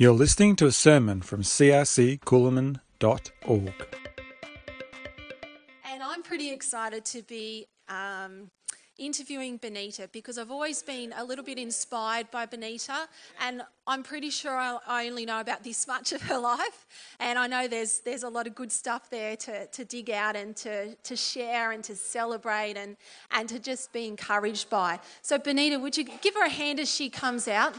You're listening to a sermon from crccoolamon.org. And I'm pretty excited to be um, interviewing Benita because I've always been a little bit inspired by Benita, and I'm pretty sure I, I only know about this much of her life. And I know there's there's a lot of good stuff there to, to dig out and to, to share and to celebrate and, and to just be encouraged by. So, Benita, would you give her a hand as she comes out?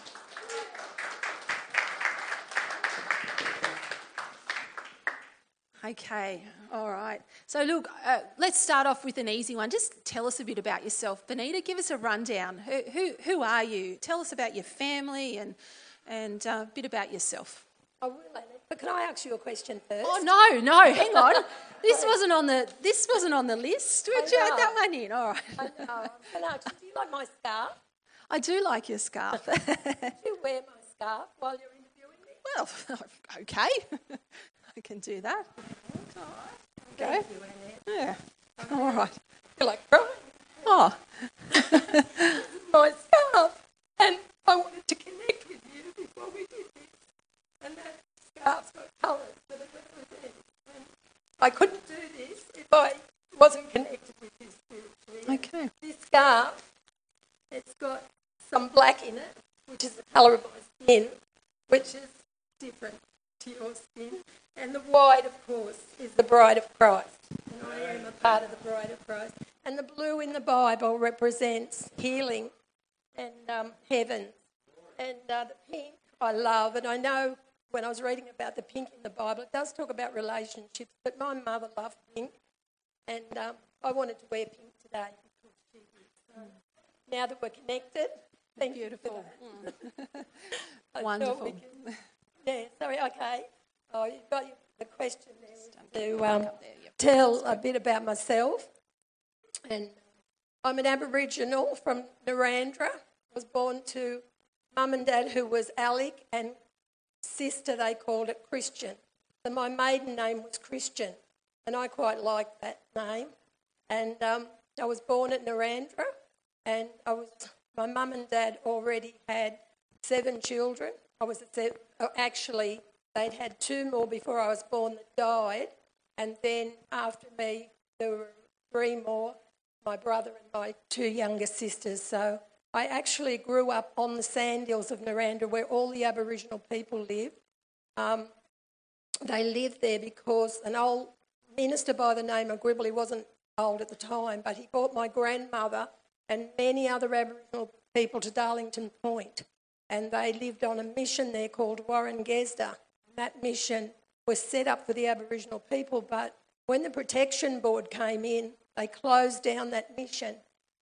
Okay, all right. So, look, uh, let's start off with an easy one. Just tell us a bit about yourself. Benita, give us a rundown. Who, who, who are you? Tell us about your family and, and uh, a bit about yourself. I will, but can I ask you a question first? Oh, no, no, hang on. This wasn't on the, this wasn't on the list. Would you add that one in? All right. I know. Can I ask do you like my scarf? I do like your scarf. Do you wear my scarf while you're interviewing me? well, okay. I can do that. Go. Thank you, Annette. Yeah. All right. You're like, crying. Oh, myself. And I wanted to connect with you before we did this. And that scarf's got colours that it represents. And I couldn't do this if I wasn't connected with you spiritually. okay. This scarf, it's got some black in it, which is the colour of my skin, which is different to your skin. And the white, of course, is the bride of Christ. And I am a part of the bride of Christ. And the blue in the Bible represents healing and um, heaven. And uh, the pink I love. And I know when I was reading about the pink in the Bible, it does talk about relationships, but my mother loved pink. And um, I wanted to wear pink today because she did. So now that we're connected, thank Beautiful. you for that. Thought Wonderful. can- yeah, sorry, okay. Oh, you've got the question to um, tell a bit about myself. And I'm an Aboriginal from Narrandera. I was born to mum and dad who was Alec and sister, they called it Christian. So my maiden name was Christian, and I quite liked that name. And um, I was born at Narrandera, and I was my mum and dad already had seven children. I was seven, oh, actually they'd had two more before I was born that died, and then after me there were three more, my brother and my two younger sisters. So I actually grew up on the sand hills of Narrandera where all the Aboriginal people live. Um, they lived there because an old minister by the name of Gribble, he wasn't old at the time, but he brought my grandmother and many other Aboriginal people to Darlington. Point, and they lived on a mission there called Warangesda. That mission was set up for the Aboriginal people, but when the Protection Board came in, they closed down that mission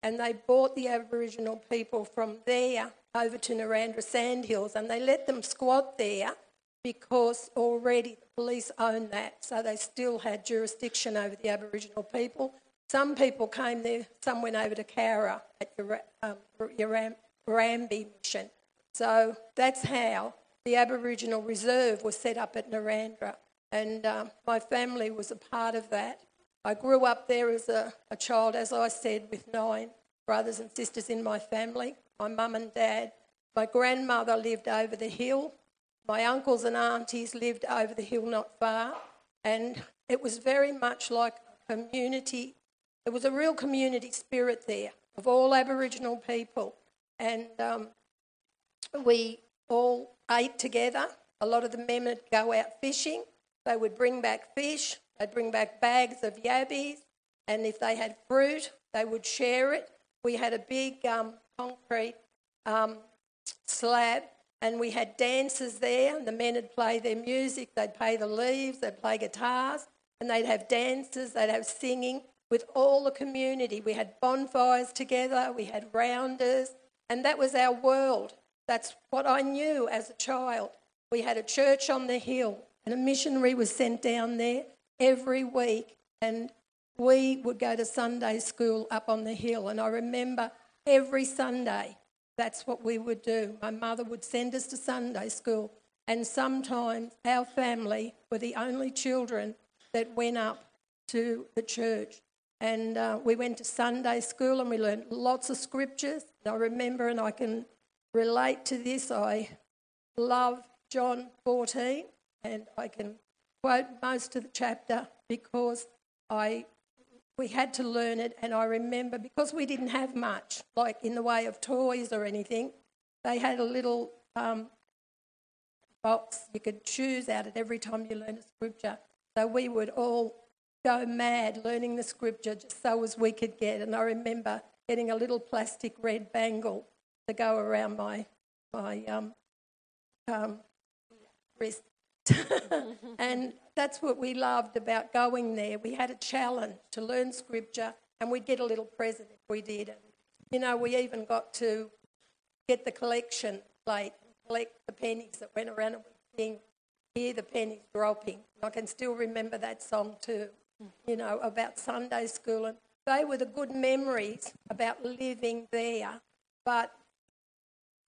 and they brought the Aboriginal people from there over to Narrandera Sandhills and they let them squat there because already the police owned that, so they still had jurisdiction over the Aboriginal people. Some people came there, some went over to Cowra at Yara- um, Erambie Mission. So that's how the Aboriginal Reserve was set up at Narrandera, and um, my family was a part of that. I grew up there as a, a child, as I said, with nine brothers and sisters in my family. My mum and dad. My grandmother lived over the hill. My uncles and aunties lived over the hill not far. And it was very much like a community. There was a real community spirit there of all Aboriginal people. And um, we all ate together. A lot of the men would go out fishing. They would bring back fish. They'd bring back bags of yabbies. And if they had fruit, they would share it. We had a big um, concrete um, slab and we had dancers there. The men would play their music, they'd play the leaves, they'd play guitars, and they'd have dances, they'd have singing with all the community. We had bonfires together, we had rounders, and that was our world. That's what I knew as a child. We had a church on the hill, and a missionary was sent down there every week, and we would go to Sunday school up on the hill. And I remember every Sunday, that's what we would do. My mother would send us to Sunday school, and sometimes our family were the only children that went up to the church. And uh, we went to Sunday school and we learned lots of scriptures. I remember, and I can relate to this, I love John 14, and I can quote most of the chapter because I we had to learn it, and I remember because we didn't have much, like in the way of toys or anything, they had a little um, box you could choose out at every time you learn a scripture. So we would all go mad learning the scripture just so as we could get. And I remember getting a little plastic red bangle to go around my my um, um, wrist. and that's what we loved about going there. We had a challenge to learn scripture, and we'd get a little present if we did. And, you know, we even got to get the collection plate and collect the pennies that went around and we'd sing, Hear the Pennies Dropping. I can still remember that song too, you know, about Sunday school. And they were the good memories about living there. But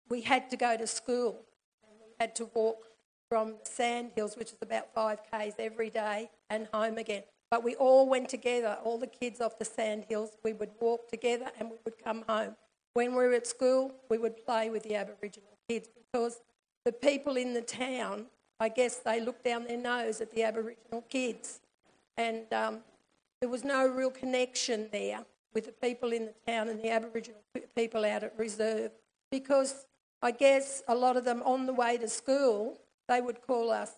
we had to go to school and we had to walk from Sand Hills, which is about 5 k's every day, and home again. But we all went together, all the kids off the Sand Hills. We would walk together and we would come home. When we were at school, we would play with the Aboriginal kids because the people in the town, I guess they looked down their nose at the Aboriginal kids. And um, there was no real connection there with the people in the town and the Aboriginal people out at reserve because I guess a lot of them on the way to school, they would call us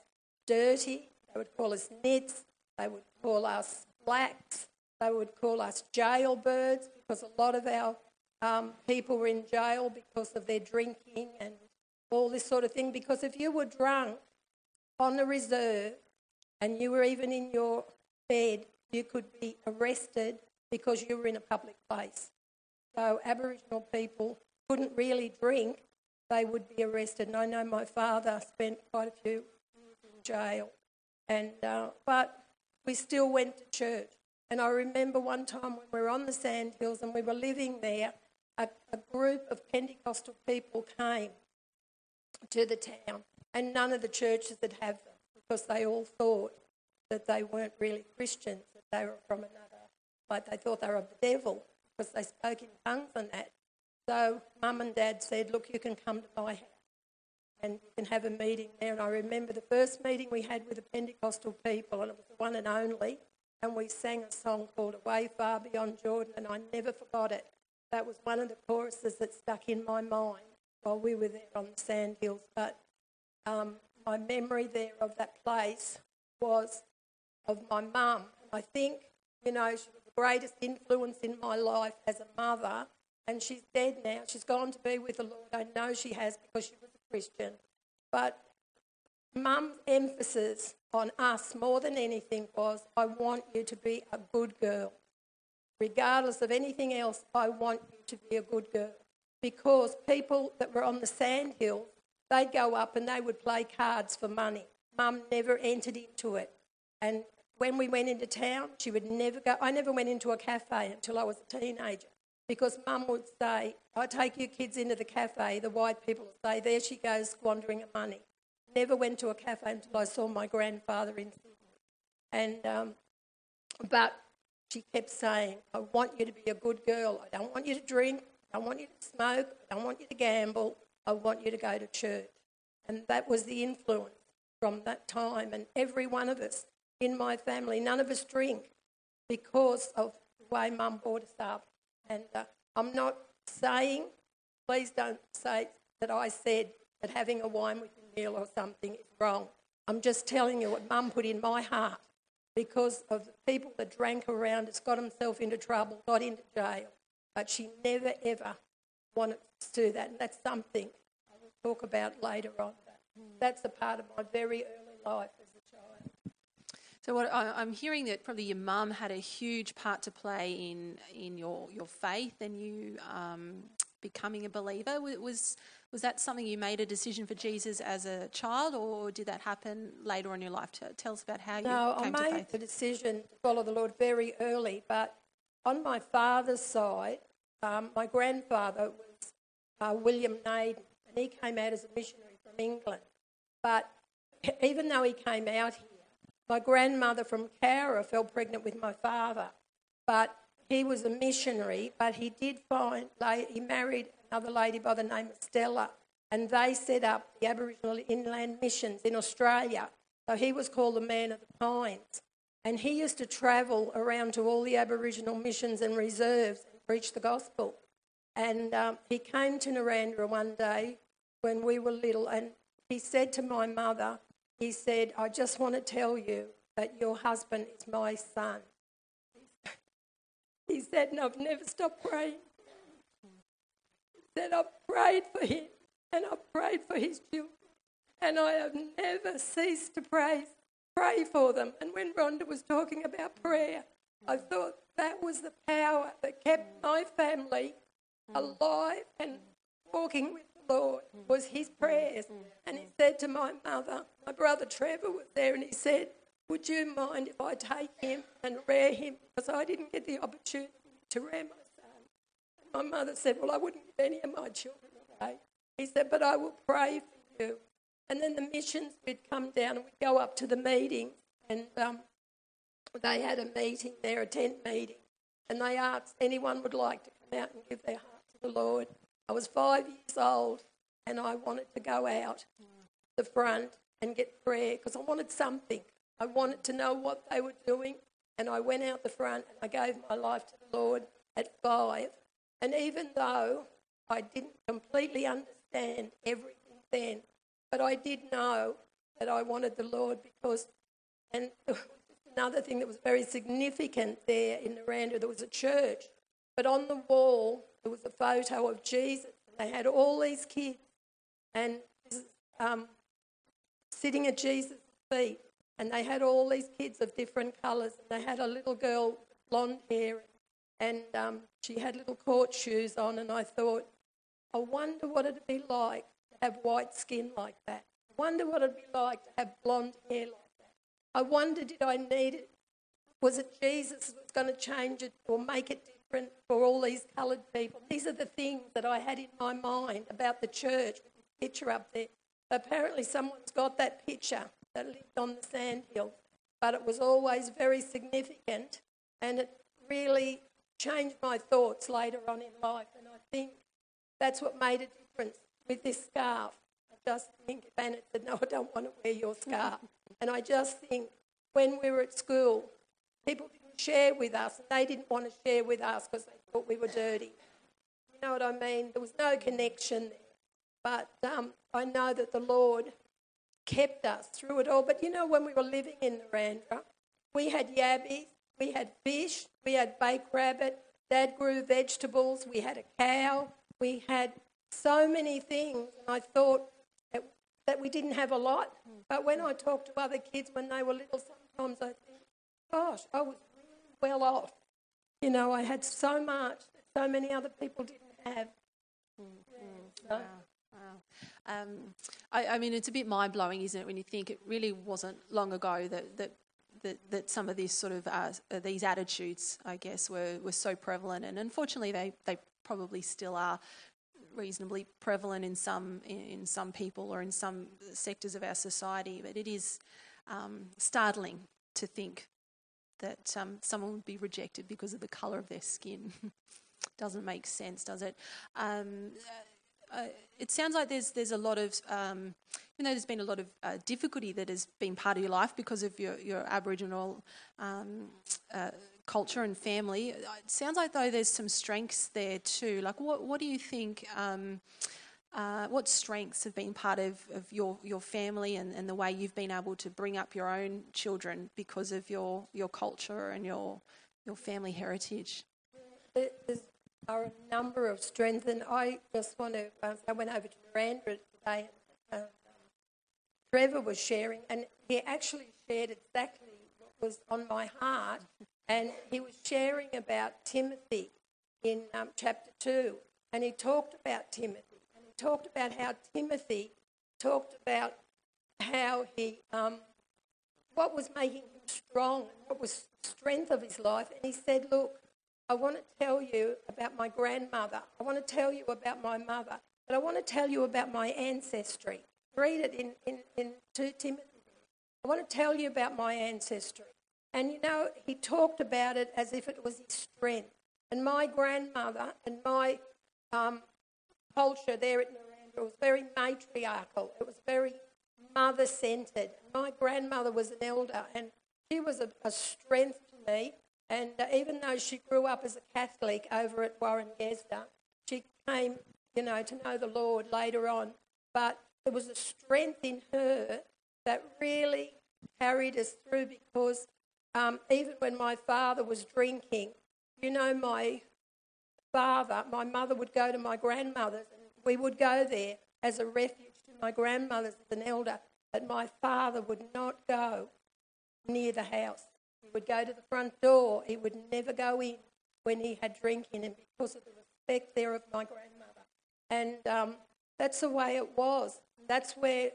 dirty, they would call us nits, they would call us blacks, they would call us jailbirds because a lot of our um, people were in jail because of their drinking and all this sort of thing. Because if you were drunk on the reserve and you were even in your bed, you could be arrested because you were in a public place. So Aboriginal people couldn't really drink, they would be arrested. And I know my father spent quite a few years in jail, and uh, but we still went to church. And I remember one time when we were on the sandhills and we were living there, a, a group of Pentecostal people came to the town, and none of the churches would have them because they all thought that they weren't really Christians, that they were from another, like they thought they were the devil because they spoke in tongues and that. So mum and dad said, Look, you can come to my house and you can have a meeting there. And I remember the first meeting we had with the Pentecostal people, and it was the one and only, and we sang a song called Away Far Beyond Jordan, and I never forgot it. That was one of the choruses that stuck in my mind while we were there on the sandhills. But um, my memory there of that place was of my mum. I think, you know, she was the greatest influence in my life as a mother. And she's dead now. She's gone to be with the Lord. I know she has because she was a Christian. But mum's emphasis on us more than anything was I want you to be a good girl. Regardless of anything else, I want you to be a good girl. Because people that were on the sandhill, they'd go up and they would play cards for money. Mum never entered into it. And when we went into town, she would never go. I never went into a cafe until I was a teenager because mum would say, I take your kids into the cafe, the white people would say, there she goes squandering her money. Never went to a cafe until I saw my grandfather in Sydney. And, um, but she kept saying, I want you to be a good girl. I don't want you to drink. I don't want you to smoke. I don't want you to gamble. I want you to go to church. And that was the influence from that time. And every one of us in my family, none of us drink because of the way mum brought us up. And uh, I'm not saying, please don't say that I said that having a wine with your meal or something is wrong. I'm just telling you what mum put in my heart because of the people that drank around us, got himself into trouble, got into jail. But she never, ever wanted to do that. And that's something I will talk about later on. That's a part of my very early life a. So what I- I'm hearing that probably your mum had a huge part to play in in your, your faith and you um, becoming a believer. Was- Was that something you made a decision for Jesus as a child, or did that happen later on in your life? Tell us about how you No, I came to made faith. the decision to follow the Lord very early, but on my father's side, um, my grandfather was uh, William Naden, and he came out as a missionary from England. But even though he came out here, my grandmother from Cowra fell pregnant with my father. But he was a missionary, but he did find, he married another lady by the name of Stella, and they set up the Aboriginal Inland Missions in Australia. So he was called the Man of the Pines. And he used to travel around to all the Aboriginal missions and reserves and preach the gospel. And um, he came to Narrandera one day when we were little, and he said to my mother, he said, I just want to tell you that your husband is my son. He said, and I've never stopped praying. He said, I've prayed for him and I've prayed for his children. And I have never ceased to pray, pray for them. And when Rhonda was talking about prayer, I thought that was the power that kept my family alive and walking with Lord mm. was his mm. prayers. Mm. And he said to my mother, my brother Trevor was there, and he said, Would you mind if I take him and rear him? Because I didn't get the opportunity to rear my son. And my mother said, Well, I wouldn't give any of my children away. He said, But I will pray for you. And then the missions would come down and we'd go up to the meeting, and um, they had a meeting there, a tent meeting, and they asked anyone would like to come out and give their heart to the Lord. I was five years old and I wanted to go out the front and get prayer because I wanted something. I wanted to know what they were doing, and I went out the front and I gave my life to the Lord at five. And even though I didn't completely understand everything then, but I did know that I wanted the Lord because, and another thing that was very significant there in Narrandera, there was a church, but on the wall there was a photo of Jesus. They had all these kids and um, sitting at Jesus' feet, and they had all these kids of different colours, and they had a little girl blonde hair, and um, she had little court shoes on, and I thought, I wonder what it'd be like to have white skin like that. I wonder what it'd be like to have blonde hair like that. I wonder, did I need it? Was it Jesus was going to change it or make it different for all these coloured people? These are the things that I had in my mind about the church with this picture up there. Apparently, someone's got that picture that lived on the sandhill, but it was always very significant and it really changed my thoughts later on in life. And I think that's what made a difference with this scarf. I just think Bennett said, No, I don't want to wear your scarf. and I just think when we were at school, people didn't share with us and they didn't want to share with us because they thought we were dirty. You know what I mean? There was no connection. But um, I know that the Lord kept us through it all. But you know, when we were living in Narrandera, we had yabbies, we had fish, we had baked rabbit, Dad grew vegetables, we had a cow, we had so many things. And I thought that, that we didn't have a lot. But when I talk to other kids when they were little, sometimes I think, gosh, I was well off. You know, I had so much that so many other people didn't have. Mm-hmm. So. Wow. Um, I, I, mean, it's a bit mind blowing, isn't it, when you think it really wasn't long ago that, that, that, that some of these sort of uh, these attitudes, I guess, were, were so prevalent, and unfortunately, they, they probably still are reasonably prevalent in some in some people or in some sectors of our society. But it is um, startling to think that um, someone would be rejected because of the colour of their skin. Doesn't make sense, does it? Um, uh, it sounds like there's there's a lot of um, even though there's been a lot of uh, difficulty that has been part of your life because of your your Aboriginal um, uh, culture and family. It sounds like though there's some strengths there too. Like what what do you think? Um, uh, what strengths have been part of, of your, your family and, and the way you've been able to bring up your own children because of your, your culture and your, your family heritage? There are a number of strengths, and I just want to. Um, I went over to Miranda today, and um, Trevor was sharing, and he actually shared exactly what was on my heart, and he was sharing about Timothy in um, chapter 2, and he talked about Timothy, talked about how Timothy talked about how he, um, what was making him strong, what was strength of his life, and he said, look, I want to tell you about my grandmother. I want to tell you about my mother. But I want to tell you about my ancestry. Read it in, in, in 2 Timothy. I want to tell you about my ancestry. And you know, he talked about it as if it was his strength. And my grandmother and my um, culture there at Narrandera was very matriarchal. It was very mother centered. My grandmother was an elder, and she was a, a strength to me. And uh, even though she grew up as a Catholic over at Warren Gesda, she came, you know, to know the Lord later on. But there was a strength in her that really carried us through because um, even when my father was drinking, you know, my father, my mother would go to my grandmother's and we would go there as a refuge to my grandmother's as an elder, but my father would not go near the house. He would go to the front door. He would never go in when he had drink in him because of the respect there of my grandmother. And um, that's the way it was. That's where,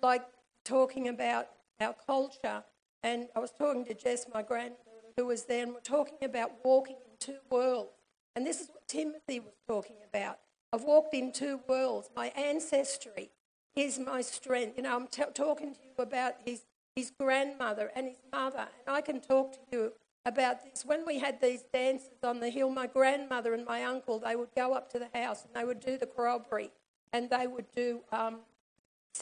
like, talking about our culture, and I was talking to Jess, my granddaughter, who was there, and we're talking about walking in two worlds. And this is what Timothy was talking about. I've walked in two worlds. My ancestry is my strength. You know, I'm t- talking to you about his, his grandmother and his mother, and I can talk to you about this. When we had these dances on the hill, my grandmother and my uncle, they would go up to the house and they would do the corroboree and they would do um,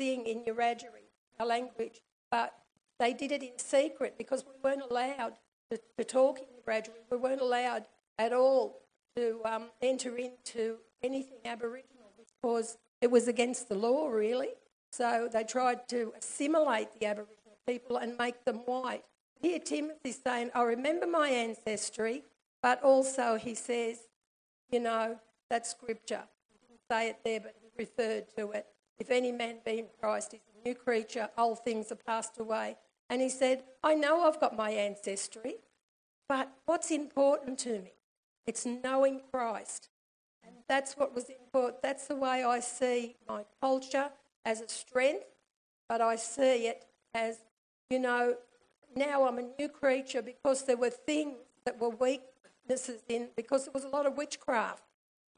in Wiradjuri, our language, but they did it in secret because we weren't allowed to, to talk in Wiradjuri. We weren't allowed at all to um, enter into anything Aboriginal because it was against the law, really. So they tried to assimilate the Aboriginal people and make them white. Here, Timothy's saying, I remember my ancestry, but also he says, you know, that's scripture. He didn't say it there, but he referred to it. If any man be in Christ, he's a new creature, old things are passed away. And he said, I know I've got my ancestry, but what's important to me? It's knowing Christ. And that's what was important. That's the way I see my culture as a strength, but I see it as, you know, now I'm a new creature because there were things that were weaknesses in, because there was a lot of witchcraft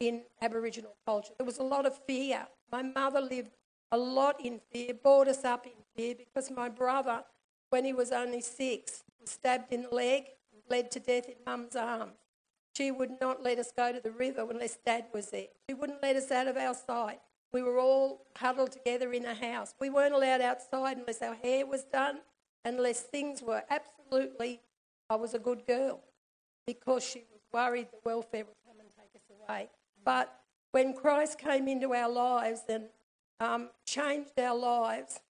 in Aboriginal culture. There was a lot of fear. My mother lived a lot in fear, brought us up in fear because my brother, when he was only six, was stabbed in the leg, bled to death in mum's arms. She would not let us go to the river unless dad was there. She wouldn't let us out of our sight. We were all huddled together in a house. We weren't allowed outside unless our hair was done, unless things were absolutely, I was a good girl because she was worried the welfare would come and take us away. But when Christ came into our lives and um, changed our lives,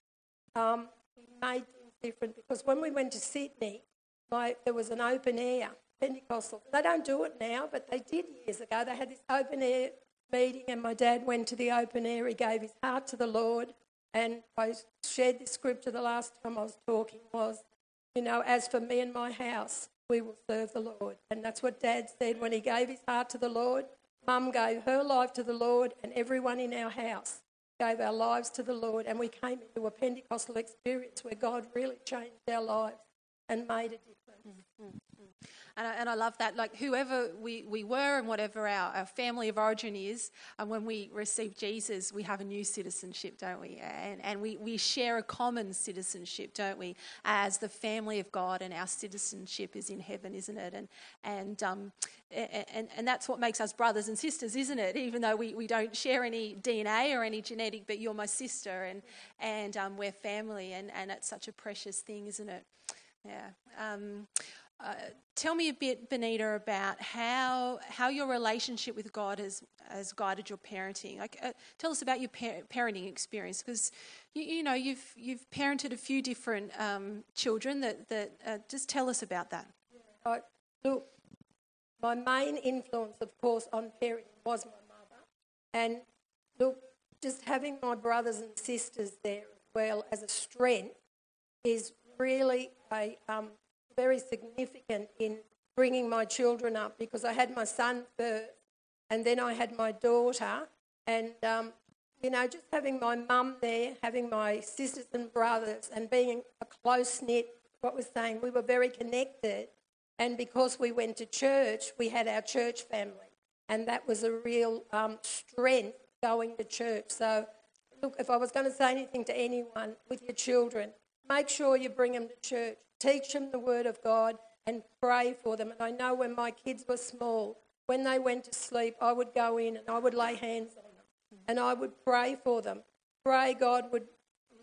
um, he made things different because when we went to Sydney, my, there was an open air Pentecostal. They don't do it now, but they did years ago. They had this open air meeting, and my dad went to the open air. He gave his heart to the Lord. And I shared this scripture the last time I was talking was, you know, as for me and my house, we will serve the Lord. And that's what Dad said when he gave his heart to the Lord. Mum gave her life to the Lord, and everyone in our house gave our lives to the Lord. And we came into a Pentecostal experience where God really changed our lives and made a difference. Mm-hmm. And I, and I love that. Like, whoever we, we were and whatever our, our family of origin is, and when we receive Jesus, we have a new citizenship, don't we? And, and we, we share a common citizenship, don't we, as the family of God, and our citizenship is in heaven, isn't it? And, and, um, and, and that's what makes us brothers and sisters, isn't it? Even though we, we don't share any DNA or any genetic, but you're my sister, and, and um, we're family, and, and it's such a precious thing, isn't it? Yeah. Um, tell me a bit, Benita, about how how your relationship with God has has guided your parenting. Like, uh, tell us about your par- parenting experience, because you, you, know you've you've parented a few different um, children. That that uh, just tell us about that. Look, my main influence, of course, on parenting was my mother, and look, just having my brothers and sisters there as well as a strength is really a um, very significant in bringing my children up because I had my son first and then I had my daughter. And, um, you know, just having my mum there, having my sisters and brothers, and being a close knit, what was saying, we were very connected. And because we went to church, we had our church family. And that was a real um, strength going to church. So, look, if I was going to say anything to anyone with your children, make sure you bring them to church teach them the Word of God, and pray for them. And I know when my kids were small, when they went to sleep, I would go in and I would lay hands on them and I would pray for them. Pray God would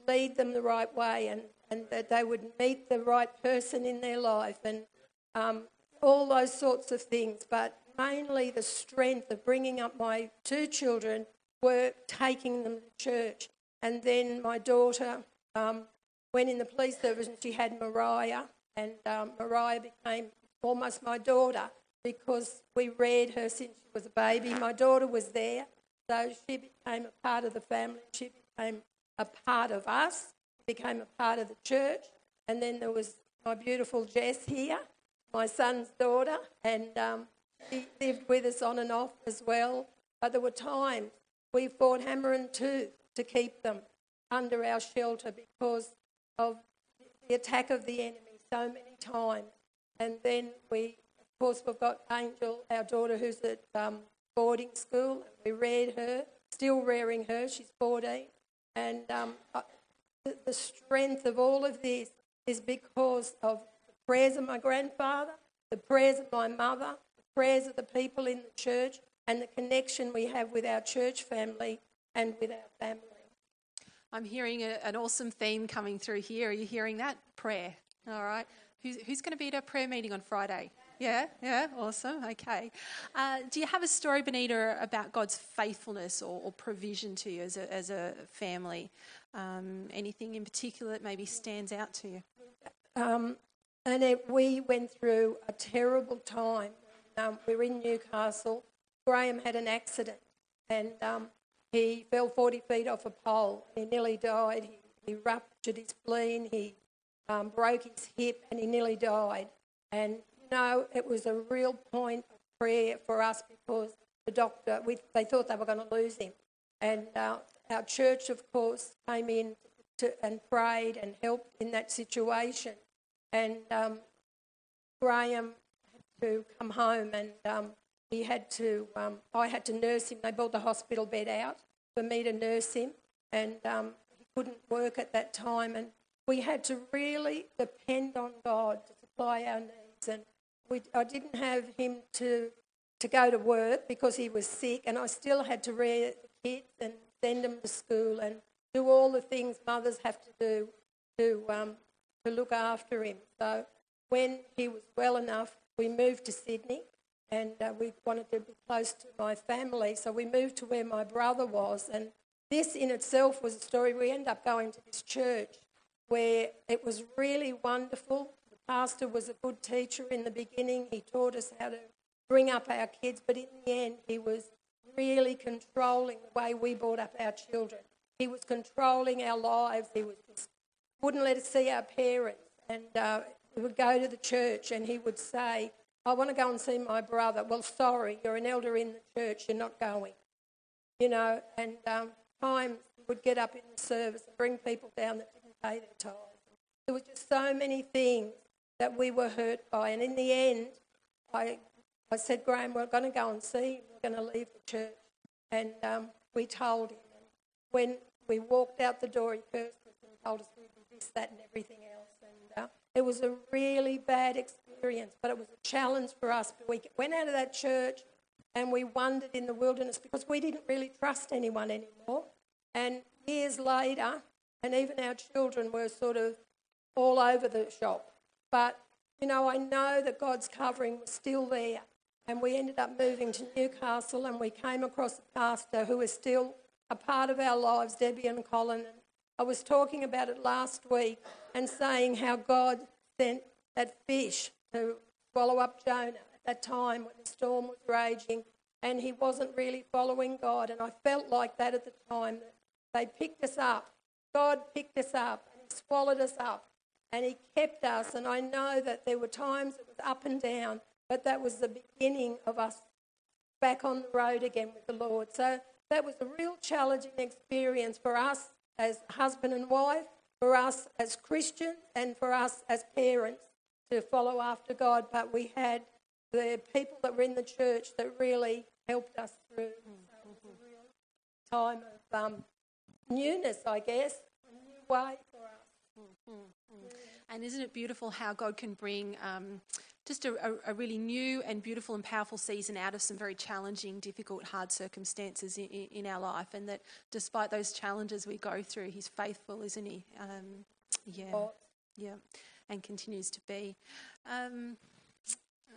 lead them the right way and, and that they would meet the right person in their life and um, all those sorts of things. But mainly the strength of bringing up my two children were taking them to church. And then my daughter um, went in the police service and she had Mariah, and um, Mariah became almost my daughter because we reared her since she was a baby. My daughter was there, so she became a part of the family. She became a part of us, became a part of the church. And then there was my beautiful Jess here, my son's daughter, and um, she lived with us on and off as well. But there were times we fought hammer and tooth to keep them under our shelter because of the attack of the enemy so many times. And then we, of course, we've got Angel, our daughter, who's at um, boarding school. We reared her, still rearing her. She's 14. And um, the strength of all of this is because of the prayers of my grandfather, the prayers of my mother, the prayers of the people in the church, and the connection we have with our church family and with our family. I'm hearing a, an awesome theme coming through here. Are you hearing that? Prayer. All right. Who's, who's going to be at our prayer meeting on Friday? Yeah, yeah, awesome. Okay. Uh, do you have a story, Benita, about God's faithfulness or, or provision to you as a, as a family? Um, anything in particular that maybe stands out to you? Um, and it, we went through a terrible time. Um, we were in Newcastle. Graham had an accident and um, he fell 40 feet off a pole. He nearly died. He, he ruptured his spleen. He um, broke his hip and he nearly died. And, you know, it was a real point of prayer for us because the doctor, we, they thought they were going to lose him. And uh, our church, of course, came in to, and prayed and helped in that situation. And um, Graham had to come home and um, he had to, um, I had to nurse him. They built the hospital bed out for me to nurse him, and um, he couldn't work at that time. And we had to really depend on God to supply our needs. And we, I didn't have him to to go to work because he was sick, and I still had to rear the kids and send them to school and do all the things mothers have to do to um, to look after him. So when he was well enough, we moved to Sydney and uh, we wanted to be close to my family. So we moved to where my brother was. And this in itself was a story. We ended up going to this church where it was really wonderful. The pastor was a good teacher in the beginning. He taught us how to bring up our kids, but in the end, he was really controlling the way we brought up our children. He was controlling our lives. He was just, wouldn't let us see our parents. And uh, we would go to the church and he would say, I want to go and see my brother. Well, sorry, you're an elder in the church, you're not going. You know, and um, times would get up in the service and bring people down that didn't pay their tithes. There were just so many things that we were hurt by. And in the end, I, I said, Graham, we're going to go and see him. We're going to leave the church. And um, we told him. And when we walked out the door, he cursed us and told us we'd be this, that, and everything else. And uh, it was a really bad experience, but it was a challenge for us. But We went out of that church and we wandered in the wilderness because we didn't really trust anyone anymore. And years later, and even our children were sort of all over the shop. But, you know, I know that God's covering was still there. And we ended up moving to Newcastle and we came across a pastor who is still a part of our lives, Debbie and Colin. I was talking about it last week and saying how God sent that fish to swallow up Jonah at that time when the storm was raging and he wasn't really following God. And I felt like that at the time they picked us up. God picked us up and he swallowed us up and he kept us. And I know that there were times it was up and down, but that was the beginning of us back on the road again with the Lord. So that was a real challenging experience for us as husband and wife, for us as Christians, and for us as parents to follow after God. But we had the people that were in the church that really helped us through. So it was a real time of um, newness, I guess, a new way for us. And isn't it beautiful how God can bring um, just a, a, really new and beautiful and powerful season out of some very challenging, difficult, hard circumstances in, in, our life. And that despite those challenges we go through, He's faithful, isn't He? Um, yeah, yeah, and continues to be. Um,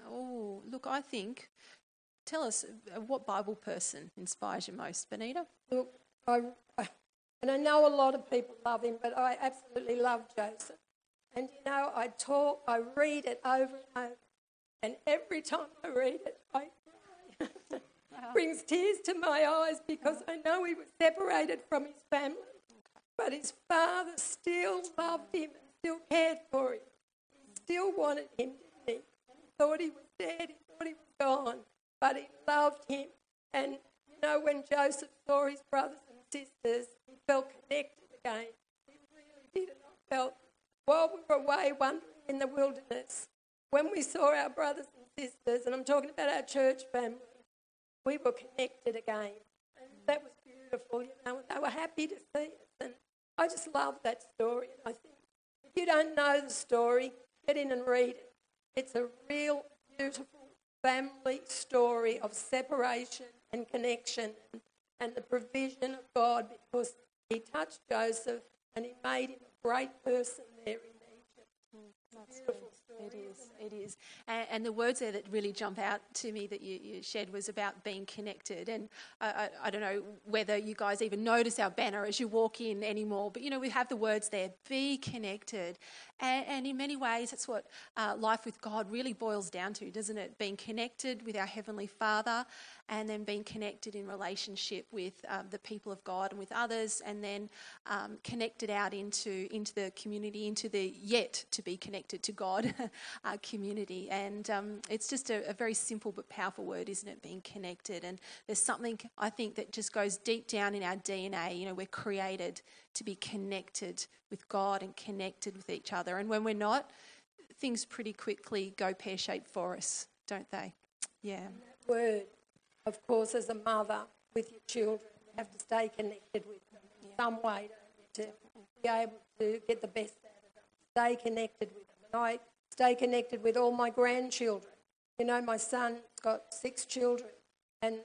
oh, look, I think. Tell us uh, what Bible person inspires you most, Benita? Look, I, I, and I know a lot of people love him, but I absolutely love Joseph. And you know, I talk, I read it over and over, and every time I read it, I cry. brings tears to my eyes because I know he was separated from his family, but his father still loved him still cared for him. Still wanted him, didn't he? He thought he was dead, he thought he was gone, but he loved him. And you know, when Joseph saw his brothers and sisters, he felt connected again. He really did, and I felt while we were away wandering in the wilderness, when we saw our brothers and sisters, and I'm talking about our church family, we were connected again. And that was beautiful, you know, they were happy to see us. And I just love that story. And I think you don't know the story, get in and read it. It's a real beautiful family story of separation and connection and, the provision of God because he touched Joseph and he made him a great person there in Egypt. Mm, beautiful story. It is, it is. And, and the words there that really jump out to me that you, you shared was about being connected. And I, I, I don't know whether you guys even notice our banner as you walk in anymore, but you know, we have the words there be connected. And, and in many ways, that's what uh, life with God really boils down to, doesn't it? Being connected with our Heavenly Father and then being connected in relationship with um, the people of God and with others, and then um, connected out into, into the community, into the yet to be connected to God uh, community. And um, it's just a, a very simple but powerful word, isn't it? Being connected. And there's something I think that just goes deep down in our DNA. You know, we're created to be connected with God and connected with each other. And when we're not, things pretty quickly go pear shaped for us, don't they? Yeah. Word, of course, as a mother with your children, you have to stay connected with them in some way to be able to get the best out of them. Stay connected with them. And I stay connected with all my grandchildren. You know, my son's got six children, and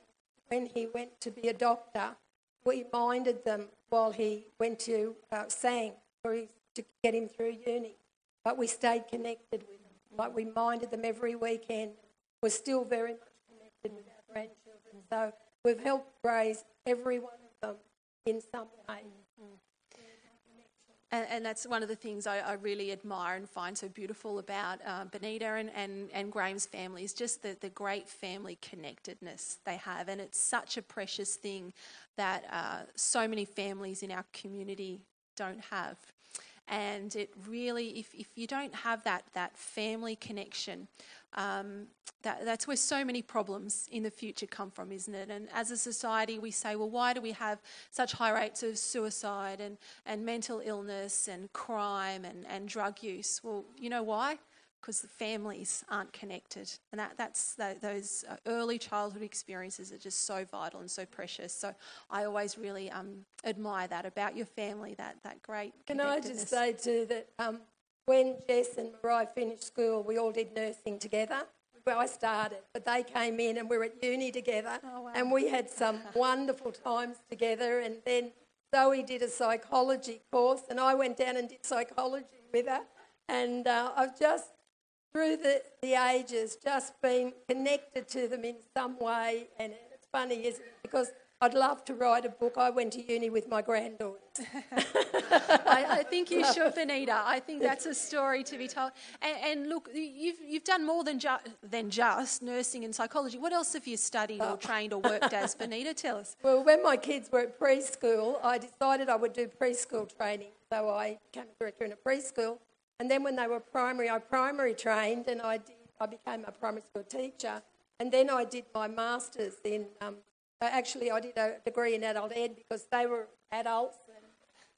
when he went to be a doctor, we minded them while he went to uh, sang for his, to get him through uni. But we stayed connected with them. Like we minded them every weekend. We're still very much connected with our grandchildren. So we've helped raise every one of them in some way. And, and that's one of the things I, I really admire and find so beautiful about uh, Benita and, and, and Graham's family is just the, the great family connectedness they have. And it's such a precious thing that uh, so many families in our community don't have. And it really, if, if you don't have that, that family connection, um, that, that's where so many problems in the future come from, isn't it? And as a society, we say, well, why do we have such high rates of suicide and, and mental illness and crime and, and drug use? Well, you know why? Because the families aren't connected. And that, that's that, those uh, early childhood experiences are just so vital and so precious. So I always really um, admire that about your family, that, that great Can I just say too that um, when Jess and Mariah finished school, we all did nursing together. Well, I started, but they came in and we were at uni together, Oh, wow. and we had some wonderful times together. And then Zoe did a psychology course, and I went down and did psychology with her. And uh, I've just, through the, the ages, just been connected to them in some way. And it's funny, isn't it? Because I'd love to write a book. I went to uni with my granddaughters. I, I think you should, Benita. I think that's a story to be told. And, and look, you've you've done more than ju- than just nursing and psychology. What else have you studied or oh. trained or worked as, Benita? Tell us. Well, when my kids were at preschool, I decided I would do preschool training. So I became a director in a preschool. And then when they were primary, I primary trained and I, did, I became a primary school teacher. And then I did my master's in, um, actually, I did a degree in adult ed because they were adults. And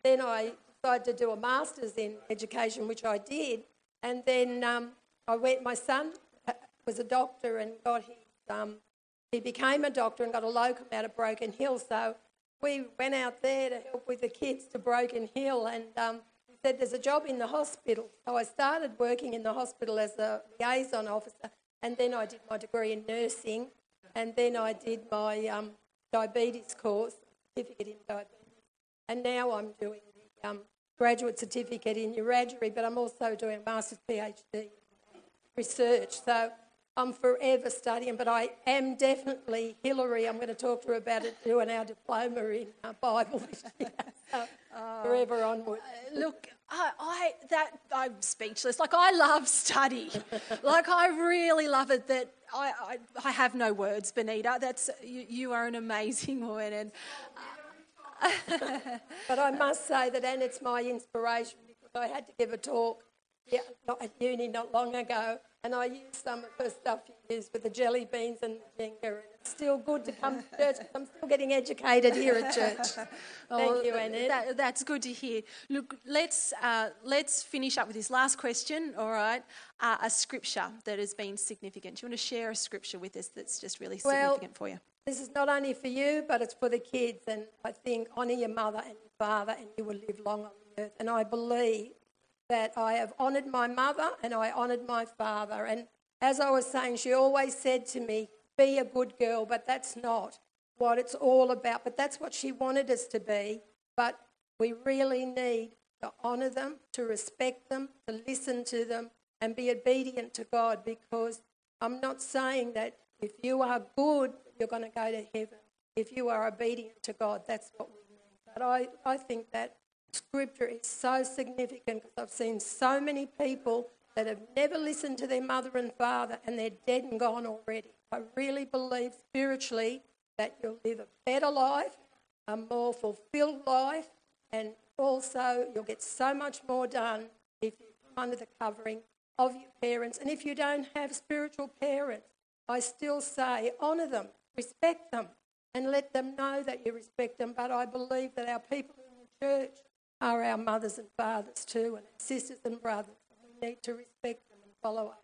then I decided to do a master's in education, which I did. And then um, I went, my son uh, was a doctor and got his um, he became a doctor and got a locum out of Broken Hill. So we went out there to help with the kids to Broken Hill, and um, said, There's a job in the hospital. So I started working in the hospital as a liaison officer, and then I did my degree in nursing, and then I did my um, diabetes course, certificate in diabetes, and now I'm doing the um, graduate certificate in urology, but I'm also doing a master's PhD research. So I'm forever studying, but I am definitely Hillary. I'm going to talk to her about it, doing our diploma in uh, Bible this year. So forever onward. Look, I, I that I'm speechless. Like I love study. like I really love it. That I, I, I have no words, Benita. That's you, you are an amazing woman, and But I must say that, and it's my inspiration because I had to give a talk yeah, at uni not long ago, and I used some of her stuff she used with the jelly beans and the ginger, and it's still good to come to church 'cause I'm still getting educated here at church. Thank you, Annette. That, that's good to hear. Look, let's uh, let's finish up with this last question. All right, uh, a scripture that has been significant. Do you want to share a scripture with us that's just really Well, significant for you? This is not only for you, but it's for the kids. And I think honour your mother and your father, and you will live long on the earth. And I believe that I have honoured my mother and I honoured my father. And as I was saying, she always said to me, Be a good girl, but that's not what it's all about. But that's what she wanted us to be. But we really need to honour them, to respect them, to listen to them, and be obedient to God because I'm not saying that if you are good, you're going to go to heaven. If you are obedient to God, that's what we need. But I, I think that scripture is so significant because I've seen so many people that have never listened to their mother and father and they're dead and gone already. I really believe spiritually that you'll live a better life, a more fulfilled life, and also you'll get so much more done if you come under the covering of your parents. And if you don't have spiritual parents, I still say honour them, respect them, and let them know that you respect them. But I believe that our people in the church are our mothers and fathers too, and sisters and brothers. And we need to respect them and follow up.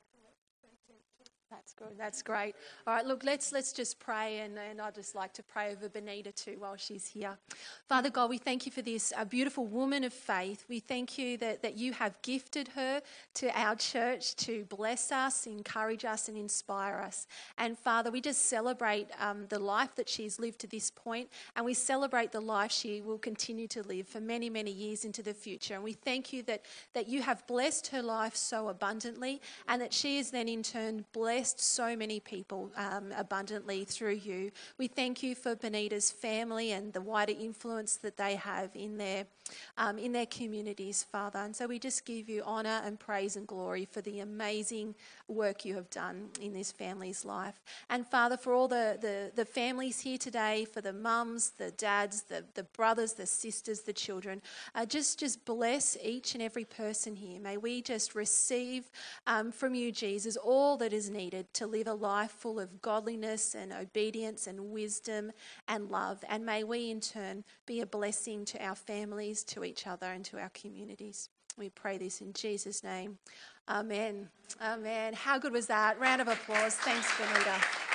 That's good. That's great. All right, look, let's let's just pray, and, and I'd just like to pray over Benita too while she's here. Father God, we thank you for this a beautiful woman of faith. We thank you that, that you have gifted her to our church to bless us, encourage us, and inspire us. And Father, we just celebrate um, the life that she's lived to this point, and we celebrate the life she will continue to live for many, many years into the future. And we thank you that that you have blessed her life so abundantly, and that she is then in turn so many people um, abundantly through you. We thank you for Benita's family and the wider influence that they have in their um, in their communities, Father. And so we just give you honour and praise and glory for the amazing work you have done in this family's life. And Father, for all the, the, the families here today, for the mums, the dads, the, the brothers, the sisters, the children, uh, just, just bless each and every person here. May we just receive um, from you, Jesus, all that is needed to live a life full of godliness and obedience and wisdom and love. And may we in turn be a blessing to our families, to each other, and to our communities. We pray this in Jesus' name. Amen. Amen. How good was that? Round of applause. Thanks, Benita.